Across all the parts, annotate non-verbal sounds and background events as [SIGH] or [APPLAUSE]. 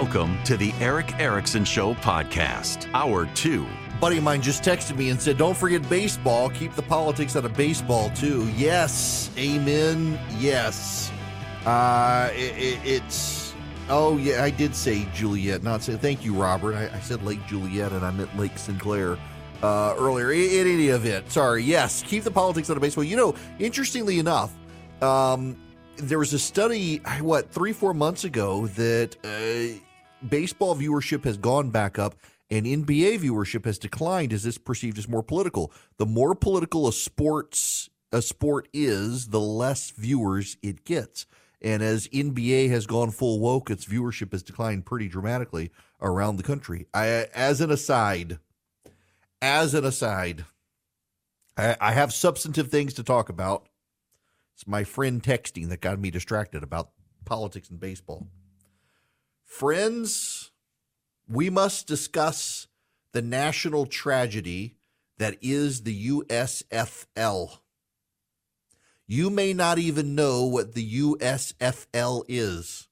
Welcome to the Erick Erickson Show podcast, hour two. buddy of mine just texted me and said, "Don't forget baseball. Keep the politics out of baseball too." Yes, amen. Yes, uh, it, it, it's. Oh yeah, I did say Juliette, not say. Thank you, Robert. I, I said Lake Juliette, and I meant Lake Sinclair uh, earlier. In, in any event, sorry. Yes, keep the politics out of baseball. You know, interestingly enough, um, there was a study, what three, four months ago that uh, baseball viewership has gone back up and NBA viewership has declined as this perceived as more political. The more political a sports a sport is, the less viewers it gets. And as NBA has gone full woke, its viewership has declined pretty dramatically around the country. I, as an aside, as an aside, I, I have substantive things to talk about. It's my friend texting that got me distracted about politics and baseball. Friends, we must discuss the national tragedy that is the USFL. You may not even know what the USFL is.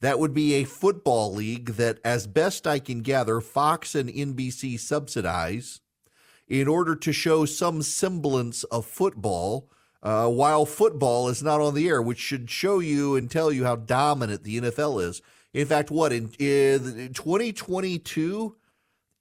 That would be a football league that, as best I can gather, Fox and NBC subsidize in order to show some semblance of football uh, while football is not on the air, which should show you and tell you how dominant the NFL is. In fact, what in, in 2022,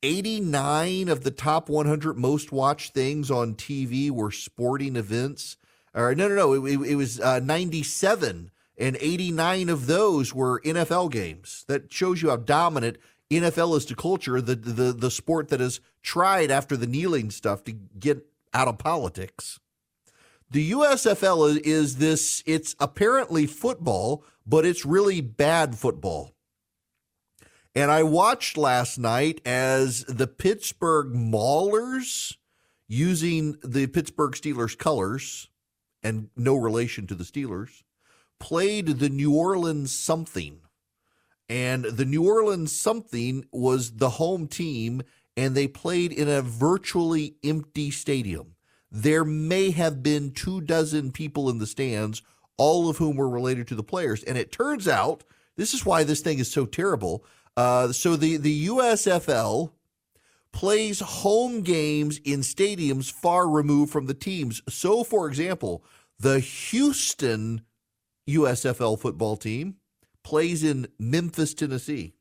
89 of the top 100 most watched things on TV were sporting events. Or no, no, no, it, it, it was uh, 97, and 89 of those were NFL games. That shows you how dominant NFL is to culture, the the the sport that has tried after the kneeling stuff to get out of politics. The USFL is, is this, it's apparently football, but it's really bad football. And I watched last night as the Pittsburgh Maulers, using the Pittsburgh Steelers colors and no relation to the Steelers, played the New Orleans something. And the New Orleans something was the home team, and they played in a virtually empty stadium there may have been two dozen people in the stands, all of whom were related to the players. And it turns out this is why this thing is so terrible. Uh, so the, the USFL plays home games in stadiums far removed from the teams. So, for example, the Houston USFL football team plays in Memphis, Tennessee.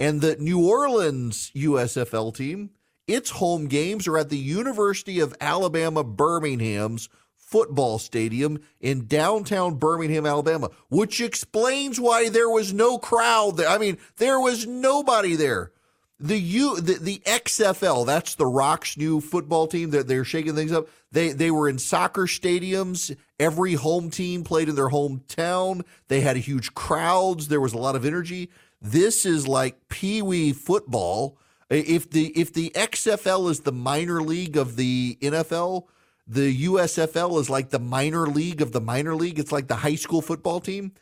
And the New Orleans USFL team its home games are at the University of Alabama Birmingham's football stadium in downtown Birmingham, Alabama, which explains why there was no crowd there. I mean, there was nobody there. The U the, the XFL, that's the Rock's new football team. They're, they're shaking things up. They they were in soccer stadiums. Every home team played in their hometown. They had huge crowds. There was a lot of energy. This is like Pee Wee football if the if the XFL is the minor league of the NFL, the USFL is like the minor league of the minor league. It's like the high school football team.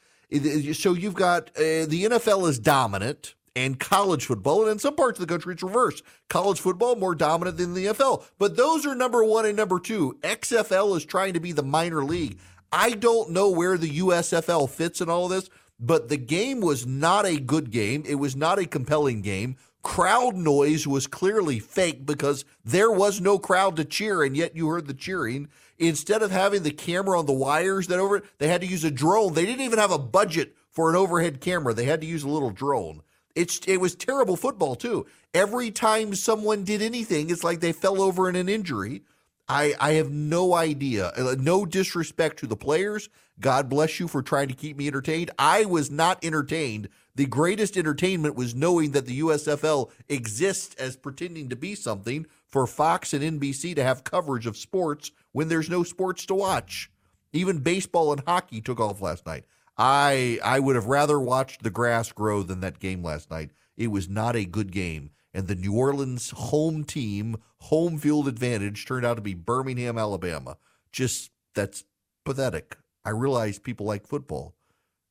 So you've got uh, the NFL is dominant and college football, and in some parts of the country it's reversed. College football more dominant than the NFL, but those are number one and number two. XFL is trying to be the minor league. I don't know where the USFL fits in all of this, but the game was not a good game. It was not a compelling game crowd noise was clearly fake because there was no crowd to cheer, and yet you heard the cheering. Instead of having the camera on the wires that over, they had to use a drone. They didn't even have a budget for an overhead camera. They had to use a little drone. It's it was terrible football too. Every time someone did anything, it's like they fell over in an injury. I I have no idea. Uh, no disrespect to the players. God bless you for trying to keep me entertained. I was not entertained the greatest entertainment was knowing that the USFL exists as pretending to be something for Fox and NBC to have coverage of sports when there's no sports to watch. Even baseball and hockey took off last night. I I would have rather watched the grass grow than that game last night. It was not a good game. And the New Orleans home team, home field advantage turned out to be Birmingham, Alabama. Just that's pathetic. I realize people like football.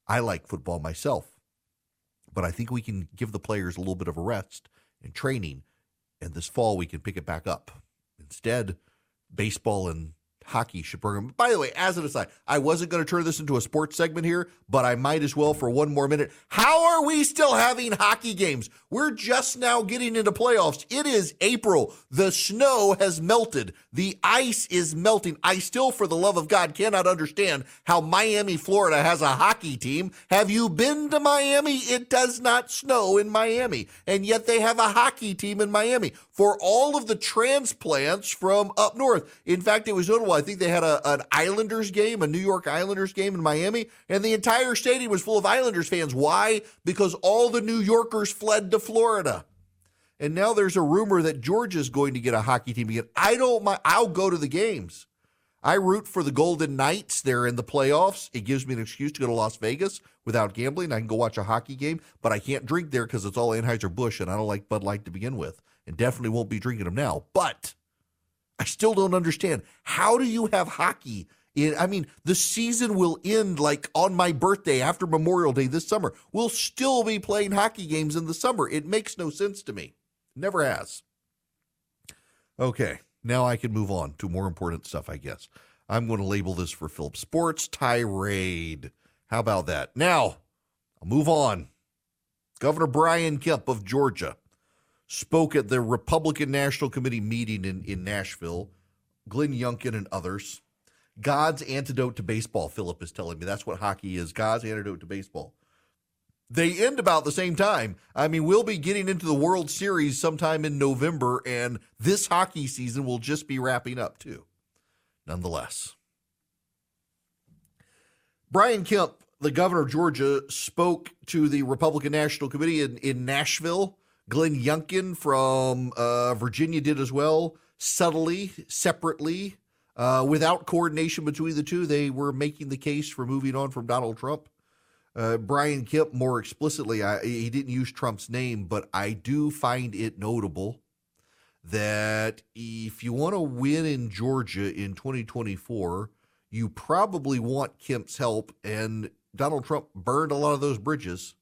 I like football myself but I think we can give the players a little bit of a rest and training, and this fall we can pick it back up. Instead, baseball and hockey should program. By the way, as an aside, I wasn't going to turn this into a sports segment here, but I might as well for one more minute. How are we still having hockey games? We're just now getting into playoffs. It is April. The snow has melted. The ice is melting. I still, for the love of God, cannot understand how Miami, Florida has a hockey team. Have you been to Miami? It does not snow in Miami. And yet they have a hockey team in Miami for all of the transplants from up north. In fact, it was notable. I think they had a, an Islanders game, a New York Islanders game in Miami, and the entire stadium was full of Islanders fans. Why? Because all the New Yorkers fled to Florida. And now there's a rumor that Georgia's going to get a hockey team again. I don't mind. I'll go to the games. I root for the Golden Knights. They're in the playoffs. It gives me an excuse to go to Las Vegas without gambling. I can go watch a hockey game, but I can't drink there because it's all Anheuser-Busch and I don't like Bud Light to begin with and definitely won't be drinking them now. But I still don't understand. How do you have hockey? In, I mean, the season will end like on my birthday after Memorial Day this summer. We'll still be playing hockey games in the summer. It makes no sense to me. Never has. Okay, now I can move on to more important stuff, I guess. I'm going to label this for Philip Sports Tirade. How about that? Now, I'll move on. Governor Brian Kemp of Georgia spoke at the Republican National Committee meeting in, in Nashville, Glenn Youngkin and others. God's antidote to baseball, Philip is telling me. That's what hockey is God's antidote to baseball. They end about the same time. I mean, we'll be getting into the World Series sometime in November, and this hockey season will just be wrapping up, too. Nonetheless, Brian Kemp, the governor of Georgia, spoke to the Republican National Committee in, in Nashville Glenn Youngkin from uh, Virginia did as well, subtly, separately, uh, without coordination between the two. They were making the case for moving on from Donald Trump. Uh, Brian Kemp, more explicitly, I, he didn't use Trump's name, but I do find it notable that if you want to win in Georgia in 2024, you probably want Kemp's help. And Donald Trump burned a lot of those bridges.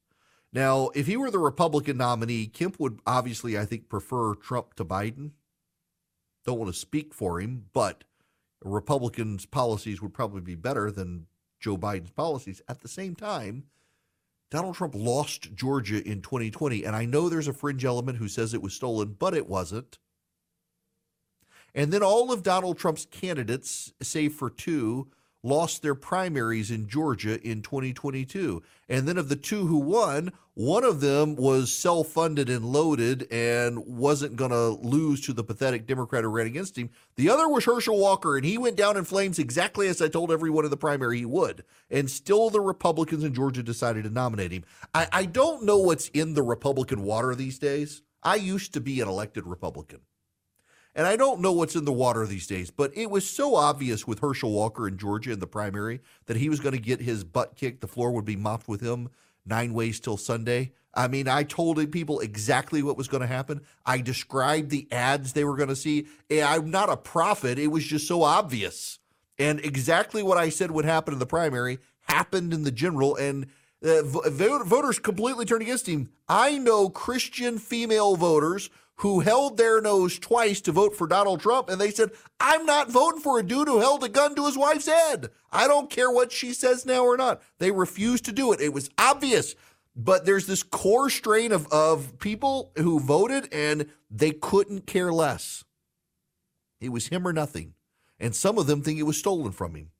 Now, if he were the Republican nominee, Kemp would obviously, I think, prefer Trump to Biden. Don't want to speak for him, but Republican's policies would probably be better than Joe Biden's policies. At the same time, Donald Trump lost Georgia in 2020, and I know there's a fringe element who says it was stolen, but it wasn't. And then all of Donald Trump's candidates, save for two, lost their primaries in Georgia in 2022. And then of the two who won, one of them was self funded and loaded and wasn't going to lose to the pathetic Democrat who ran against him. The other was Herschel Walker, and he went down in flames exactly as I told everyone in the primary he would. And still, the Republicans in Georgia decided to nominate him. I, I don't know what's in the Republican water these days. I used to be an elected Republican. And I don't know what's in the water these days, but it was so obvious with Herschel Walker in Georgia in the primary that he was going to get his butt kicked. The floor would be mopped with him nine ways till Sunday. I mean, I told people exactly what was going to happen. I described the ads they were going to see. I'm not a prophet. It was just so obvious. And exactly what I said would happen in the primary happened in the general. And uh, voters completely turned against him. I know Christian female voters who held their nose twice to vote for Donald Trump, and they said, I'm not voting for a dude who held a gun to his wife's head. I don't care what she says now or not. They refused to do it. It was obvious. But there's this core strain of, of people who voted, and they couldn't care less. It was him or nothing. And some of them think it was stolen from him.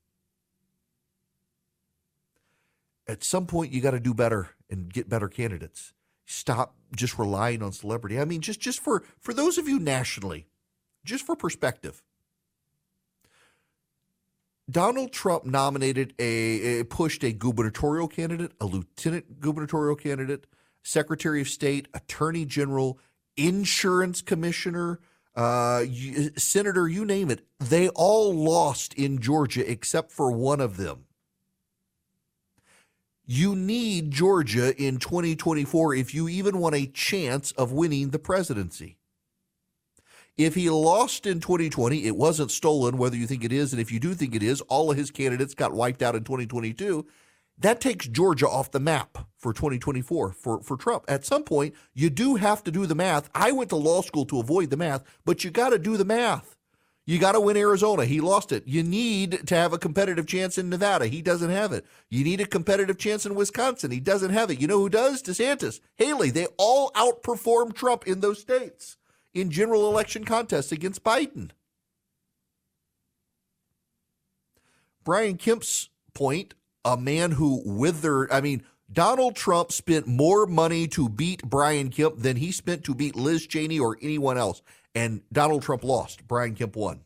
At some point, you got to do better and get better candidates stop just relying on celebrity. I mean, just just for for those of you nationally, just for perspective. Donald Trump nominated a, a, pushed a gubernatorial candidate, a lieutenant gubernatorial candidate, secretary of state, attorney general, insurance commissioner, uh, senator, you name it. They all lost in Georgia except for one of them. You need Georgia in 2024 if you even want a chance of winning the presidency. If he lost in 2020, it wasn't stolen, whether you think it is. And if you do think it is, all of his candidates got wiped out in 2022. That takes Georgia off the map for 2024 for, for Trump. At some point, you do have to do the math. I went to law school to avoid the math, but you got to do the math. You got to win Arizona. He lost it. You need to have a competitive chance in Nevada. He doesn't have it. You need a competitive chance in Wisconsin. He doesn't have it. You know who does? DeSantis, Haley. They all outperform Trump in those states in general election contests against Biden. Brian Kemp's point, a man who withered, I mean, Donald Trump spent more money to beat Brian Kemp than he spent to beat Liz Cheney or anyone else and Donald Trump lost. Brian Kemp won.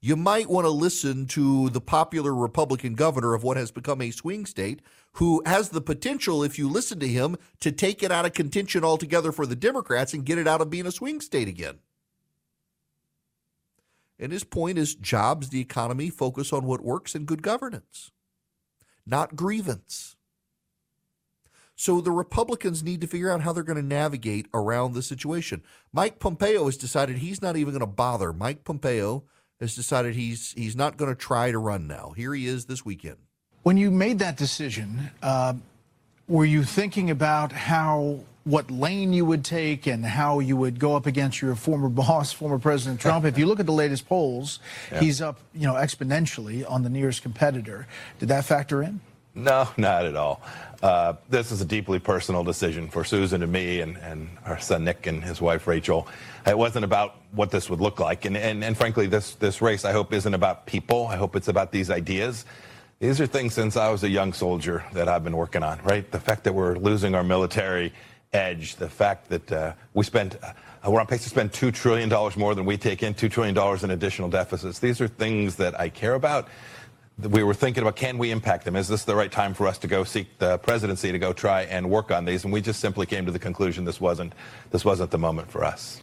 You might want to listen to the popular Republican governor of what has become a swing state, who has the potential, if you listen to him, to take it out of contention altogether for the Democrats and get it out of being a swing state again. And his point is jobs, the economy, focus on what works and good governance, not grievance. So the Republicans need to figure out how they're going to navigate around the situation. Mike Pompeo has decided he's not even going to bother. Mike Pompeo has decided he's he's not going to try to run now. Here he is this weekend. When you made that decision, uh, were you thinking about how what lane you would take and how you would go up against your former [LAUGHS] boss, former President Trump? if you look at the latest polls, yeah. he's up, you know, exponentially on the nearest competitor. Did that factor in? No, [LAUGHS] not at all. Uh, this is a deeply personal decision for Susan and me and, and our son Nick and his wife Rachel. It wasn't about what this would look like. And, and, and frankly, this, this race, I hope, isn't about people. I hope it's about these ideas. These are things since I was a young soldier that I've been working on, right? The fact that we're losing our military edge, the fact that uh, we spend, uh, we're on pace to spend $2 trillion more than we take in, $2 trillion in additional deficits. These are things that I care about we were thinking about can we impact them? Is this the right time for us to go seek the presidency to go try and work on these? And we just simply came to the conclusion this wasn't this wasn't the moment for us.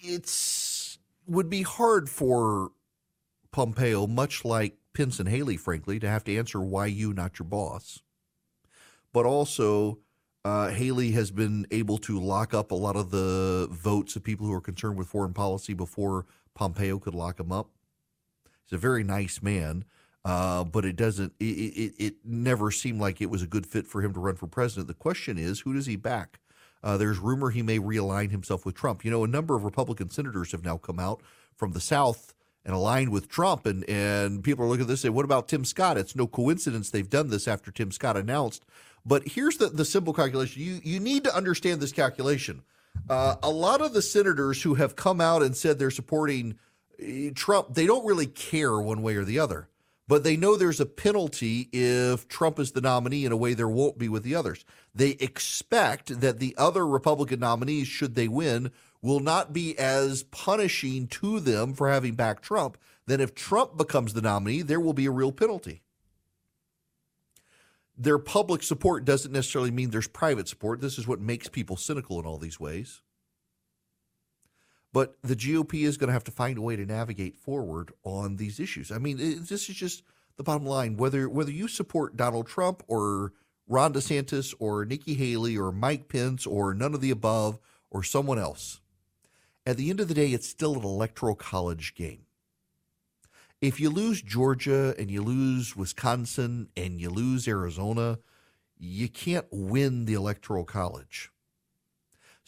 It's would be hard for Pompeo, much like Pence and Haley, frankly, to have to answer why you, not your boss. But also, uh, Haley has been able to lock up a lot of the votes of people who are concerned with foreign policy before Pompeo could lock them up. He's a very nice man, uh, but it doesn't. It, it, it never seemed like it was a good fit for him to run for president. The question is, who does he back? Uh, there's rumor he may realign himself with Trump. You know, a number of Republican senators have now come out from the South and aligned with Trump, and and people are looking at this and say, what about Tim Scott? It's no coincidence they've done this after Tim Scott announced. But here's the the simple calculation. You you need to understand this calculation. Uh, a lot of the senators who have come out and said they're supporting Eh, Trump, they don't really care one way or the other, but they know there's a penalty if Trump is the nominee in a way there won't be with the others. They expect that the other Republican nominees, should they win, will not be as punishing to them for having backed Trump. Then if Trump becomes the nominee, there will be a real penalty. Their public support doesn't necessarily mean there's private support. This is what makes people cynical in all these ways. But the GOP is going to have to find a way to navigate forward on these issues. I mean, this is just the bottom line. Whether whether you support Donald Trump or Ron DeSantis or Nikki Haley or Mike Pence or none of the above or someone else, at the end of the day, it's still an electoral college game. If you lose Georgia and you lose Wisconsin and you lose Arizona, you can't win the electoral college.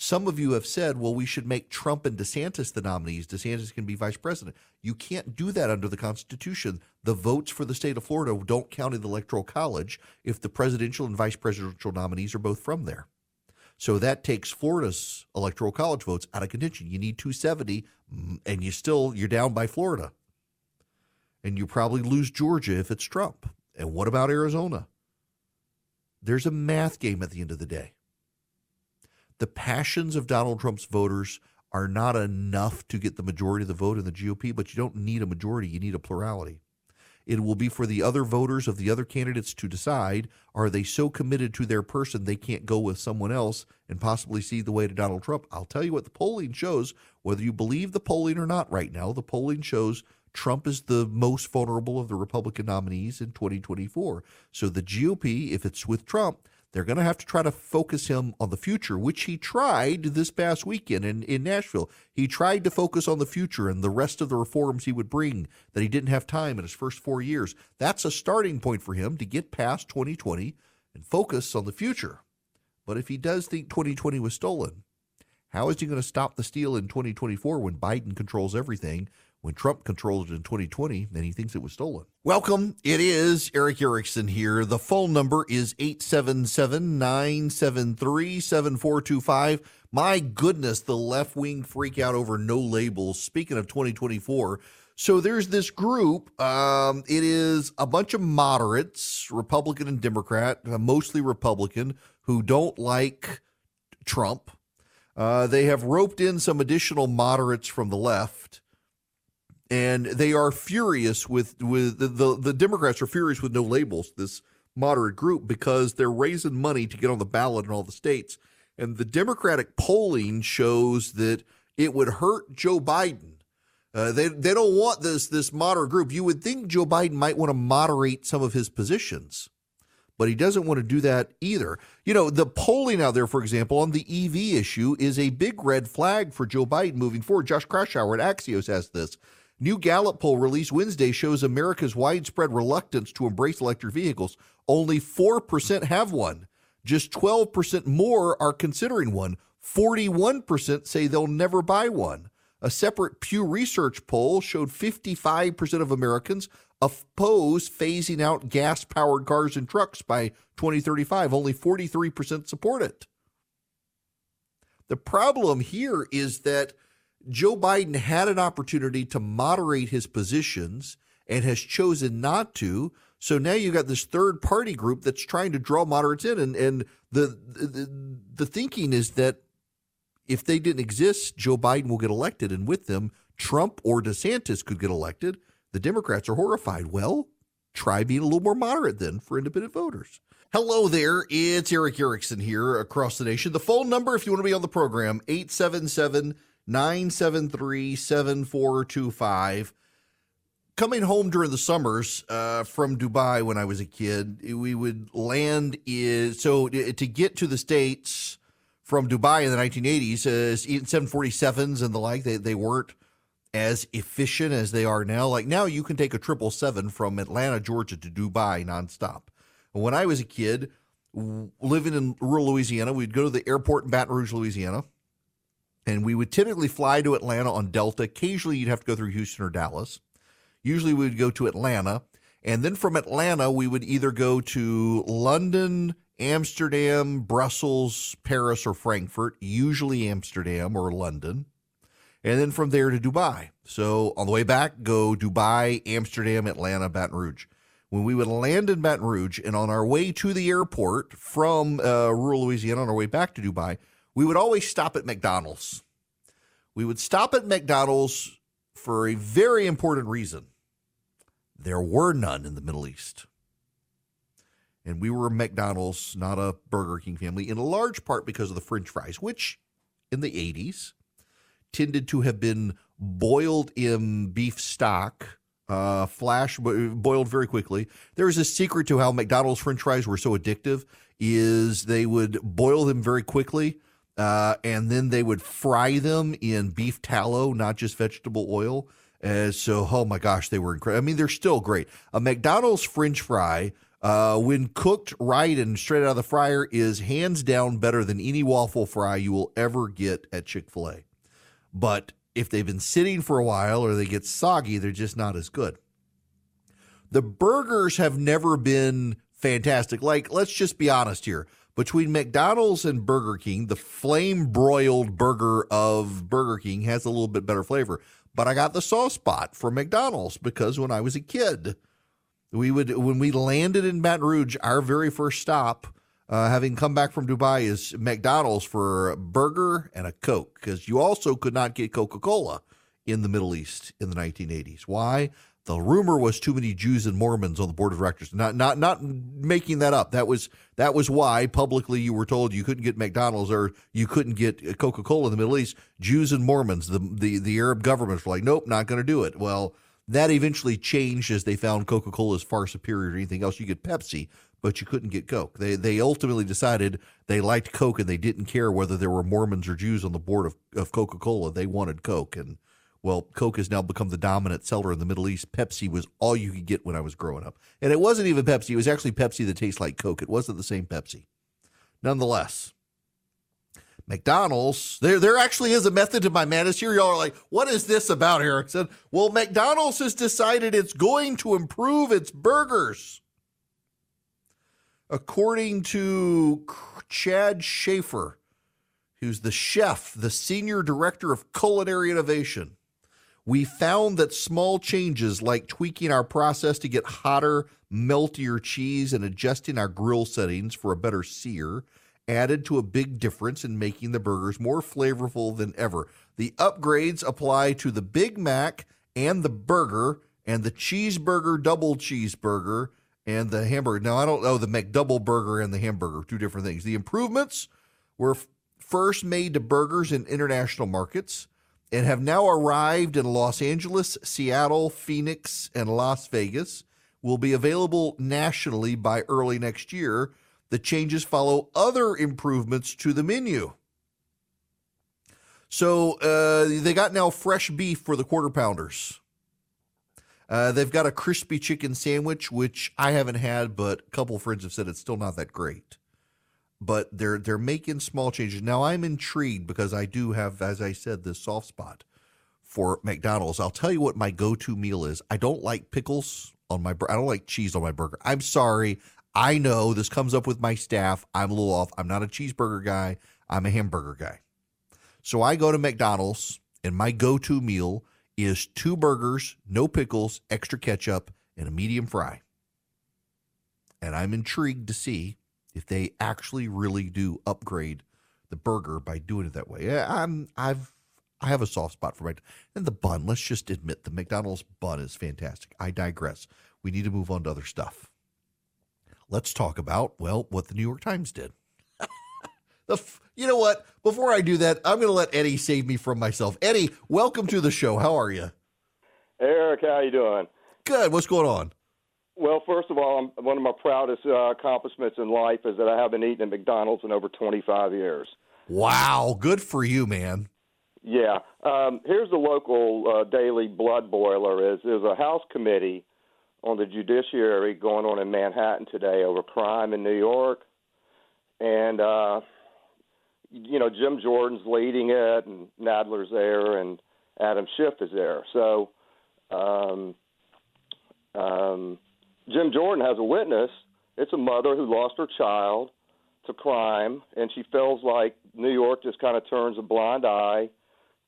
Some of you have said, well, we should make Trump and DeSantis the nominees. DeSantis can be vice president. You can't do that under the Constitution. The votes for the state of Florida don't count in the Electoral College if the presidential and vice presidential nominees are both from there. So that takes Florida's Electoral College votes out of contention. You need 270, mm, and you still you're down by Florida, and you probably lose Georgia if it's Trump. And what about Arizona? There's a math game at the end of the day the passions of Donald Trump's voters are not enough to get the majority of the vote in the GOP, but you don't need a majority, you need a plurality. It will be for the other voters of the other candidates to decide are they so committed to their person they can't go with someone else and possibly see the way to Donald Trump. I'll tell you what the polling shows, whether you believe the polling or not right now, the polling shows Trump is the most vulnerable of the Republican nominees in 2024. So the GOP, if it's with Trump, they're going to have to try to focus him on the future, which he tried this past weekend in, in Nashville. He tried to focus on the future and the rest of the reforms he would bring that he didn't have time in his first four years. That's a starting point for him to get past 2020 and focus on the future. But if he does think 2020 was stolen, How is he going to stop the steal in 2024 when Biden controls everything? When Trump controlled it in 2020, and he thinks it was stolen. Welcome. It is Erick Erickson here. The phone number is 877 973 7425. My goodness, the left wing freak out over no labels. Speaking of 2024, so there's this group. Um, it is a bunch of moderates, Republican and Democrat, uh, mostly Republican, who don't like Trump. Uh, they have roped in some additional moderates from the left, and they are furious with with the, the, the Democrats are furious with no labels. This moderate group because they're raising money to get on the ballot in all the states, and the Democratic polling shows that it would hurt Joe Biden. Uh, they they don't want this this moderate group. You would think Joe Biden might want to moderate some of his positions but he doesn't want to do that either. You know, the polling out there, for example, on the EV issue is a big red flag for Joe Biden moving forward. Josh Kraushaar at Axios has this. New Gallup poll released Wednesday shows America's widespread reluctance to embrace electric vehicles. Only 4% have one. Just 12% more are considering one. 41% say they'll never buy one. A separate Pew Research poll showed 55% of Americans oppose phasing out gas powered cars and trucks by 2035. Only 43% support it. The problem here is that Joe Biden had an opportunity to moderate his positions and has chosen not to. So now you've got this third party group that's trying to draw moderates in. And, and the, the, the thinking is that if they didn't exist, Joe Biden will get elected. And with them, Trump or DeSantis could get elected. The Democrats are horrified. Well, try being a little more moderate then for independent voters. Hello there. It's Erick Erickson here across the nation. The phone number, if you want to be on the program, 877 973 7425. Coming home during the summers uh, from Dubai when I was a kid, we would land is so to get to the States from Dubai in the 1980s, uh, 747s and the like, they, they weren't as efficient as they are now. Like now, you can take a triple seven from Atlanta, Georgia to Dubai nonstop. When I was a kid, living in rural Louisiana, we'd go to the airport in Baton Rouge, Louisiana, and we would typically fly to Atlanta on Delta. Occasionally, you'd have to go through Houston or Dallas. Usually, we would go to Atlanta. And then from Atlanta, we would either go to London, Amsterdam, Brussels, Paris, or Frankfurt, usually Amsterdam or London and then from there to Dubai. So on the way back, go Dubai, Amsterdam, Atlanta, Baton Rouge. When we would land in Baton Rouge and on our way to the airport from uh, rural Louisiana on our way back to Dubai, we would always stop at McDonald's. We would stop at McDonald's for a very important reason. There were none in the Middle East. And we were a McDonald's, not a Burger King family, in large part because of the French fries, which in the 80s tended to have been boiled in beef stock, uh, flash boiled very quickly. There is a secret to how McDonald's French fries were so addictive. Is they would boil them very quickly, uh, and then they would fry them in beef tallow, not just vegetable oil. Uh, so, oh my gosh, they were incredible. I mean, they're still great. A McDonald's French fry uh, when cooked right and straight out of the fryer, is hands down better than any waffle fry you will ever get at Chick fil A. But if they've been sitting for a while or they get soggy, they're just not as good. The burgers have never been fantastic. Like, let's just be honest here. Between McDonald's and Burger King, the flame broiled burger of Burger King has a little bit better flavor. But I got the soft spot for McDonald's because when I was a kid, we would when we landed in Baton Rouge, our very first stop uh, having come back from Dubai, is McDonald's for a burger and a Coke because you also could not get Coca Cola in the Middle East in the 1980s. Why? The rumor was too many Jews and Mormons on the board of directors. Not not not making that up. That was that was why publicly you were told you couldn't get McDonald's or you couldn't get Coca Cola in the Middle East. Jews and Mormons, the the the Arab governments were like, nope, not going to do it. Well, that eventually changed as they found Coca Cola is far superior to anything else. You get Pepsi, but you couldn't get Coke. They they ultimately decided they liked Coke and they didn't care whether there were Mormons or Jews on the board of, of Coca Cola. They wanted Coke. And well, Coke has now become the dominant seller in the Middle East. Pepsi was all you could get when I was growing up. And it wasn't even Pepsi, it was actually Pepsi that tastes like Coke. It wasn't the same Pepsi. Nonetheless, McDonald's, there there actually is a method to my madness here. Y'all are like, what is this about, Erickson? Well, McDonald's has decided it's going to improve its burgers. According to Chad Schafer, who's the chef, the senior director of culinary innovation, we found that small changes like tweaking our process to get hotter, meltier cheese and adjusting our grill settings for a better sear added to a big difference in making the burgers more flavorful than ever. The upgrades apply to the Big Mac and the burger and the cheeseburger double cheeseburger and the hamburger. Now I don't know the McDouble burger and the hamburger, two different things. The improvements were f- first made to burgers in international markets and have now arrived in Los Angeles, Seattle, Phoenix, and Las Vegas. Will be available nationally by early next year the changes follow other improvements to the menu. So uh, they got now fresh beef for the quarter pounders. Uh, they've got a crispy chicken sandwich, which I haven't had, but a couple friends have said it's still not that great. But they're they're making small changes now. I'm intrigued because I do have, as I said, this soft spot for McDonald's. I'll tell you what my go-to meal is. I don't like pickles on my. I don't like cheese on my burger. I'm sorry. I know this comes up with my staff. I'm a little off. I'm not a cheeseburger guy. I'm a hamburger guy. So I go to McDonald's and my go to meal is two burgers, no pickles, extra ketchup, and a medium fry. And I'm intrigued to see if they actually really do upgrade the burger by doing it that way. I'm I've I have a soft spot for my and the bun. Let's just admit the McDonald's bun is fantastic. I digress. We need to move on to other stuff let's talk about, well, what the New York Times did. [LAUGHS] the f- you know what? Before I do that, I'm going to let Eddie save me from myself. Eddie, welcome to the show. How are you? Hey, Erick, how you doing? Good. What's going on? Well, first of all, I'm, one of my proudest uh, accomplishments in life is that I haven't eaten at McDonald's in over 25 years. Wow, good for you, man. Yeah. Um, here's the local uh, daily blood boiler: is there's a House committee on the judiciary going on in Manhattan today over crime in New York, and uh, you know Jim Jordan's leading it, and Nadler's there, and Adam Schiff is there. So um, um, Jim Jordan has a witness. It's a mother who lost her child to crime, and she feels like New York just kind of turns a blind eye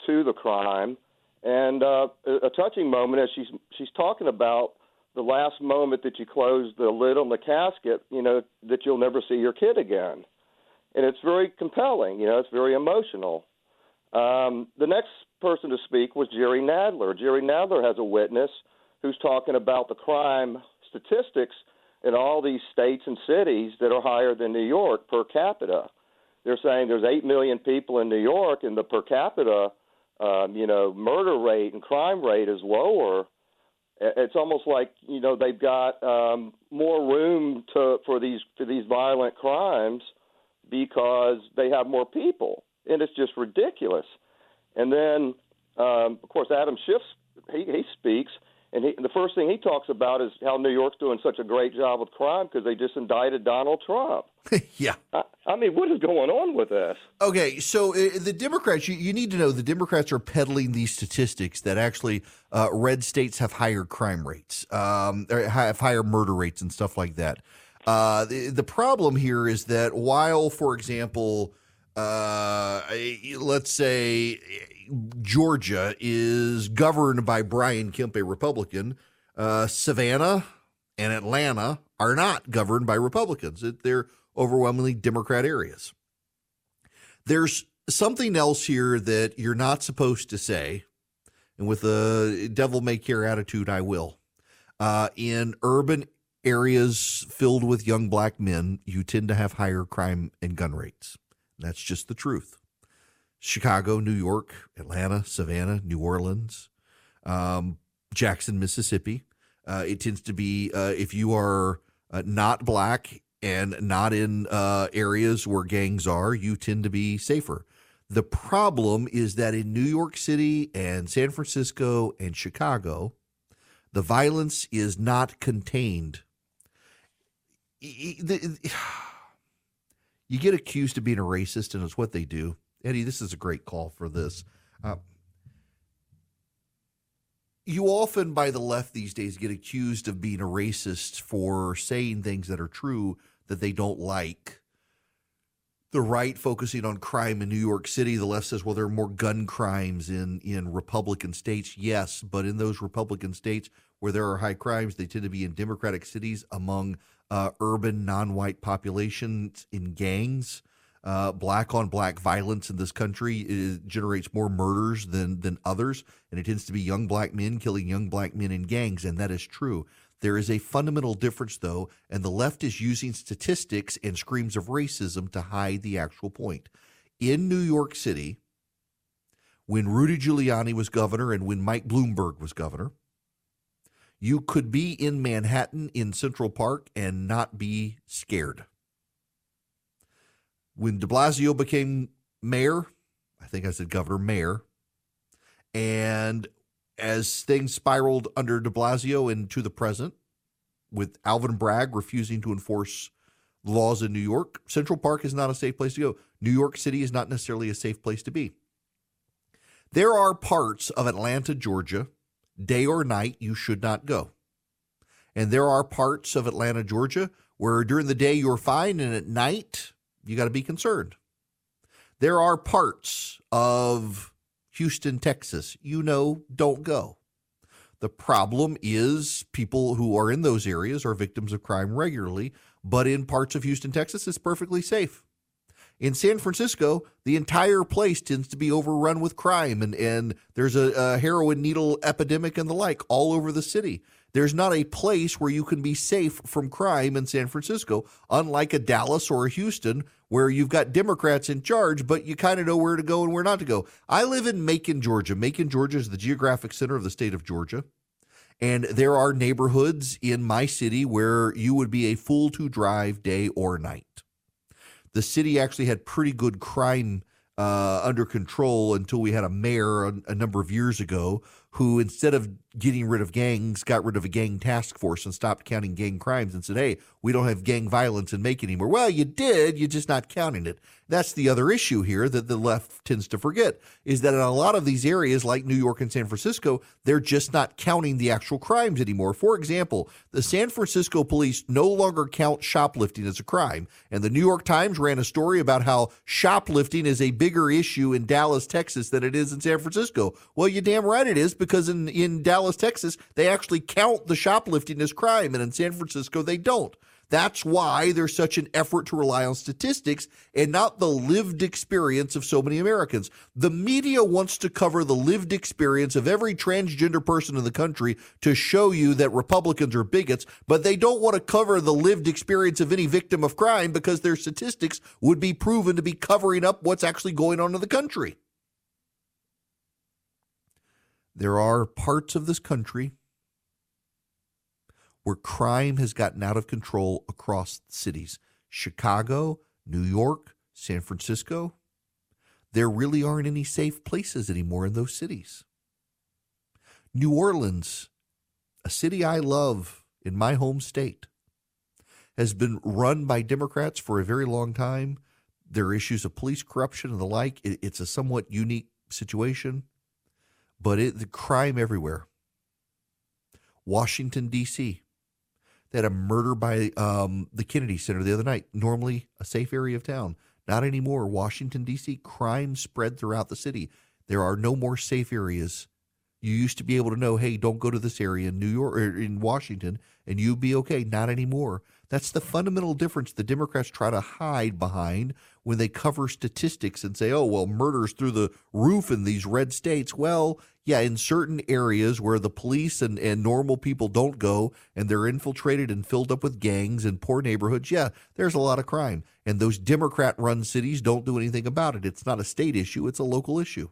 to the crime. And uh, a touching moment as she's she's talking about the last moment that you close the lid on the casket, you know, that you'll never see your kid again. And it's very compelling, you know, it's very emotional. Um, the next person to speak was Jerry Nadler. Jerry Nadler has a witness who's talking about the crime statistics in all these states and cities that are higher than New York per capita. They're saying there's 8 million people in New York, and the per capita, um, you know, murder rate and crime rate is lower it's almost like you know they've got um, more room to for these for these violent crimes because they have more people, and it's just ridiculous. And then, um, of course, Adam Schiff he, he speaks, and he, the first thing he talks about is how New York's doing such a great job with crime because they just indicted Donald Trump. [LAUGHS] yeah. I, I, mean, what is going on with this? Okay, so uh, the Democrats, you, you, need to know the Democrats are peddling these statistics that actually uh, red states have higher crime rates, um, have higher murder rates, and stuff like that. Uh, the, the problem here is that while, for example, uh, let's say Georgia is governed by Brian Kemp, a Republican. Uh, Savannah and Atlanta are not governed by Republicans. They're overwhelmingly Democrat areas. There's something else here that you're not supposed to say, and with a devil may care attitude, I will. Uh, in urban areas filled with young black men, you tend to have higher crime and gun rates. That's just the truth. Chicago, New York, Atlanta, Savannah, New Orleans, um, Jackson, Mississippi. Uh, it tends to be uh, if you are uh, not black and not in uh, areas where gangs are, you tend to be safer. The problem is that in New York City and San Francisco and Chicago, the violence is not contained. [SIGHS] You get accused of being a racist, and it's what they do Eddie, this is a great call for this. Uh, you often, by the left these days, get accused of being a racist for saying things that are true that they don't like. The right focusing on crime in New York City, the left says, well, there are more gun crimes in, in Republican states. Yes, but in those Republican states where there are high crimes, they tend to be in Democratic cities among uh, urban non white populations in gangs. Uh, black on black violence in this country is, generates more murders than than others, and it tends to be young black men killing young black men in gangs, and that is true. There is a fundamental difference, though, and the left is using statistics and screams of racism to hide the actual point. In New York City, when Rudy Giuliani was governor and when Mike Bloomberg was governor, you could be in Manhattan in Central Park and not be scared when de Blasio became mayor, I think I said governor, mayor, and as things spiraled under de Blasio into the present, with Alvin Bragg refusing to enforce laws in New York, Central Park is not a safe place to go. New York City is not necessarily a safe place to be. There are parts of Atlanta, Georgia, day or night, you should not go. And there are parts of Atlanta, Georgia, where during the day you're fine, and at night you got to be concerned. There are parts of Houston, Texas, you know, don't go. The problem is people who are in those areas are victims of crime regularly, but in parts of Houston, Texas, it's perfectly safe. In San Francisco, the entire place tends to be overrun with crime, and, and there's a, a heroin needle epidemic and the like all over the city. There's not a place where you can be safe from crime in San Francisco, unlike a Dallas or a Houston, where you've got Democrats in charge, but you kind of know where to go and where not to go. I live in Macon, Georgia. Macon, Georgia is the geographic center of the state of Georgia. And there are neighborhoods in my city where you would be a fool to drive day or night. The city actually had pretty good crime uh, under control until we had a mayor a, a number of years ago who, instead of getting rid of gangs, got rid of a gang task force and stopped counting gang crimes and said, hey, we don't have gang violence in Macon anymore. Well, you did, you're just not counting it. That's the other issue here that the left tends to forget is that in a lot of these areas, like New York and San Francisco, they're just not counting the actual crimes anymore. For example, the San Francisco police no longer count shoplifting as a crime. And the New York Times ran a story about how shoplifting is a bigger issue in Dallas, Texas than it is in San Francisco. Well, you're damn right it is because in, in Dallas, Texas, they actually count the shoplifting as crime, and in San Francisco, they don't. That's why there's such an effort to rely on statistics and not the lived experience of so many Americans. The media wants to cover the lived experience of every transgender person in the country to show you that Republicans are bigots, but they don't want to cover the lived experience of any victim of crime because their statistics would be proven to be covering up what's actually going on in the country. There are parts of this country where crime has gotten out of control across cities Chicago, New York, San Francisco. There really aren't any safe places anymore in those cities. New Orleans, a city I love in my home state, has been run by Democrats for a very long time. There are issues of police corruption and the like. It's a somewhat unique situation but it, the crime everywhere. Washington, D.C. They had a murder by um, the Kennedy Center the other night, normally a safe area of town. Not anymore. Washington, D.C., crime spread throughout the city. There are no more safe areas. You used to be able to know, hey, don't go to this area in New York or in Washington, and you'd be okay. Not anymore. That's the fundamental difference the Democrats try to hide behind when they cover statistics and say, oh, well, murders through the roof in these red states. Well, yeah, in certain areas where the police and, and normal people don't go and they're infiltrated and filled up with gangs and poor neighborhoods, yeah, there's a lot of crime. And those Democrat run cities don't do anything about it. It's not a state issue, it's a local issue.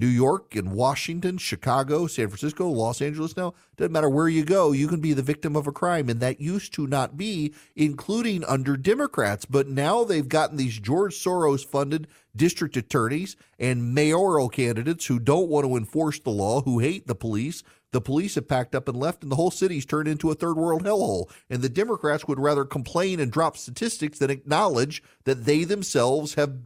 New York and Washington, Chicago, San Francisco, Los Angeles now, doesn't matter where you go, you can be the victim of a crime. And that used to not be, including under Democrats. But now they've gotten these George Soros funded district attorneys and mayoral candidates who don't want to enforce the law, who hate the police. The police have packed up and left, and the whole city's turned into a third world hellhole. And the Democrats would rather complain and drop statistics than acknowledge that they themselves have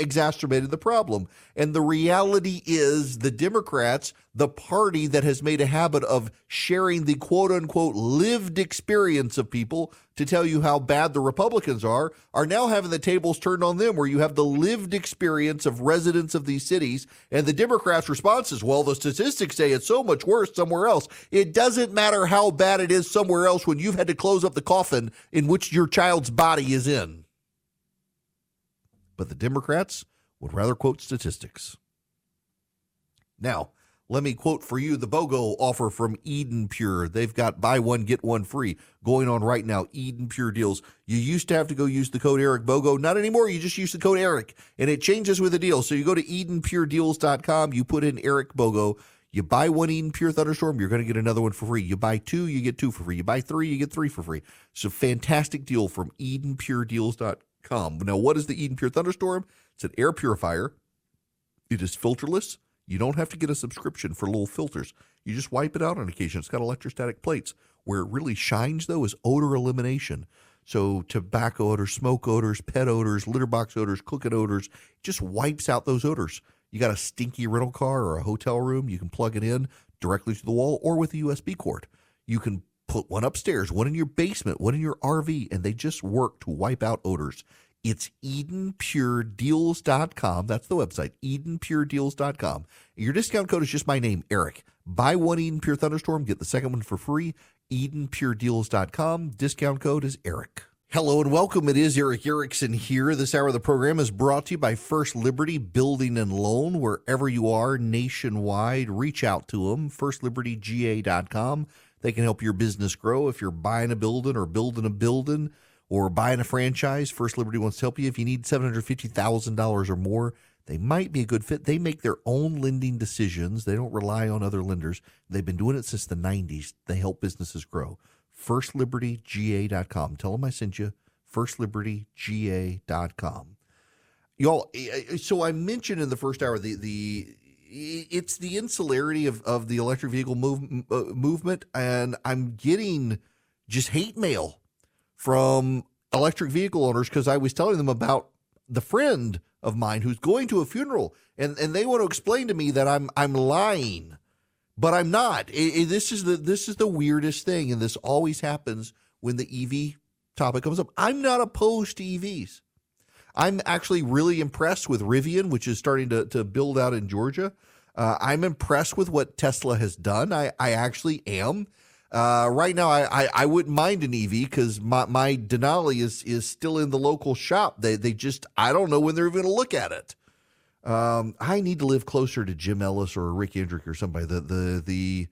exacerbated the problem. And the reality is the Democrats, the party that has made a habit of sharing the quote unquote lived experience of people to tell you how bad the Republicans are, are now having the tables turned on them where you have the lived experience of residents of these cities. And the Democrats' response is, well, the statistics say it's so much worse somewhere else. It doesn't matter how bad it is somewhere else when you've had to close up the coffin in which your child's body is in. But the Democrats would rather quote statistics. Now, let me quote for you the BOGO offer from Eden Pure. They've got buy one, get one free going on right now. Eden Pure deals. You used to have to go use the code Eric BOGO. Not anymore. You just use the code Eric and it changes with the deal. So you go to EdenPureDeals.com, you put in Eric BOGO. You buy one Eden Pure Thunderstorm, you're going to get another one for free. You buy two, you get two for free. You buy three, you get three for free. It's a fantastic deal from EdenPureDeals.com. Now, what is the Eden Pure Thunderstorm? It's an air purifier. It is filterless. You don't have to get a subscription for little filters. You just wipe it out on occasion. It's got electrostatic plates. Where it really shines, though, is odor elimination. So, tobacco odors, smoke odors, pet odors, litter box odors, cooking odors, just wipes out those odors. You got a stinky rental car or a hotel room, you can plug it in directly to the wall or with a USB cord. You can put one upstairs, one in your basement, one in your RV, and they just work to wipe out odors. It's EdenPureDeals.com. That's the website, EdenPureDeals.com. Your discount code is just my name, Eric. Buy one Eden Pure Thunderstorm, get the second one for free. EdenPureDeals.com. Discount code is Eric. Hello and welcome. It is Erick Erickson here. This hour of the program is brought to you by First Liberty Building and Loan. Wherever you are nationwide, reach out to them. FirstLibertyGA.com. They can help your business grow. If you're buying a building or building a building or buying a franchise, First Liberty wants to help you. If you need $750,000 or more, they might be a good fit. They make their own lending decisions. They don't rely on other lenders. They've been doing it since the 90s. They help businesses grow firstlibertyga.com. Tell them I sent you, firstlibertyga.com. Y'all, eh, eh, so I mentioned in the first hour the the it's the insularity of, of the electric vehicle move, uh, movement, and I'm getting just hate mail from electric vehicle owners because I was telling them about the friend of mine who's going to a funeral, and, and they want to explain to me that I'm I'm lying but I'm not. It, it, this is the this is the weirdest thing, and this always happens when the EV topic comes up. I'm not opposed to EVs. I'm actually really impressed with Rivian, which is starting to, to build out in Georgia. Uh, I'm impressed with what Tesla has done. I, I actually am. Uh, right now, I, I, I, wouldn't mind an EV because my, my Denali is is still in the local shop. They they just I don't know when they're going to look at it. Um, I need to live closer to Jim Ellis or Rick Hendrick or somebody. The the the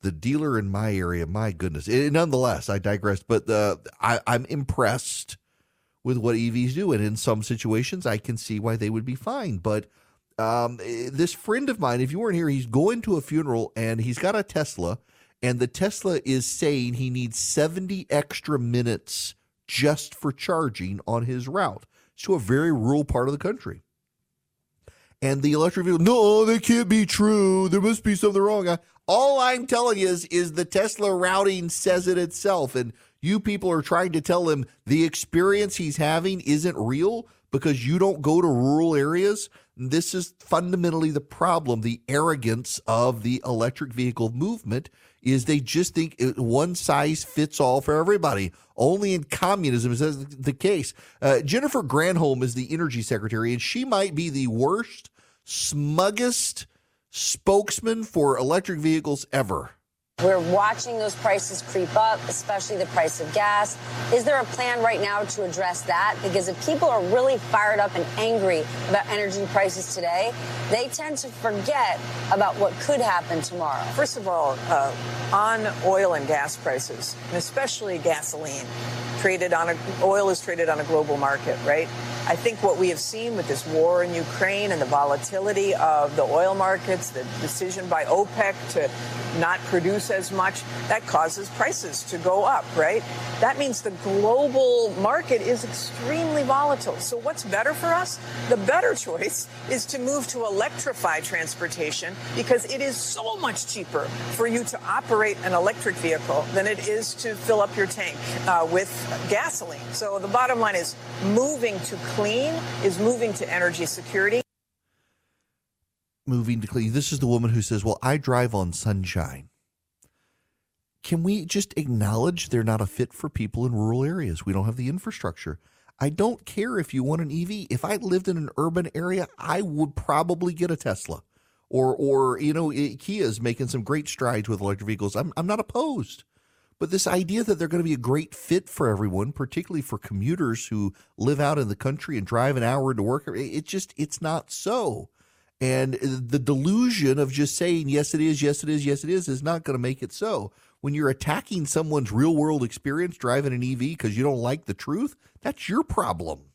the dealer in my area. My goodness. It, nonetheless, I digress. But uh, I, I'm impressed with what EVs do, and in some situations, I can see why they would be fine. But um, eh, this friend of mine, if you weren't here, he's going to a funeral and he's got a Tesla, and the Tesla is saying he needs 70 extra minutes just for charging on his route to a very rural part of the country. And the electric vehicle, no, that can't be true. There must be something wrong. All I'm telling you is, is the Tesla routing says it itself. And you people are trying to tell him the experience he's having isn't real because you don't go to rural areas. This is fundamentally the problem. The arrogance of the electric vehicle movement is they just think one size fits all for everybody. Only in communism is that the case. Uh, Jennifer Granholm is the energy secretary, and she might be the worst smuggest spokesman for electric vehicles ever. We're watching those prices creep up, especially the price of gas. Is there a plan right now to address that? Because if people are really fired up and angry about energy prices today, they tend to forget about what could happen tomorrow. First of all, uh, on oil and gas prices, and especially gasoline, traded on a, oil is traded on a global market, right? I think what we have seen with this war in Ukraine and the volatility of the oil markets, the decision by OPEC to not produce as much, that causes prices to go up, right? That means the global market is extremely volatile. So what's better for us? The better choice is to move to electrify transportation because it is so much cheaper for you to operate an electric vehicle than it is to fill up your tank uh, with gasoline. So the bottom line is moving to clean is moving to energy security. Moving to clean. This is the woman who says, Well, I drive on sunshine. Can we just acknowledge they're not a fit for people in rural areas? We don't have the infrastructure. I don't care if you want an EV. If I lived in an urban area, I would probably get a Tesla. Or, or you know, eh, Kia is making some great strides with electric vehicles. I'm, I'm not opposed. But this idea that they're going to be a great fit for everyone, particularly for commuters who live out in the country and drive an hour to work, it just it's not so. And the delusion of just saying yes it is, yes it is, yes it is is not going to make it so. When you're attacking someone's real world experience driving an EV because you don't like the truth, that's your problem.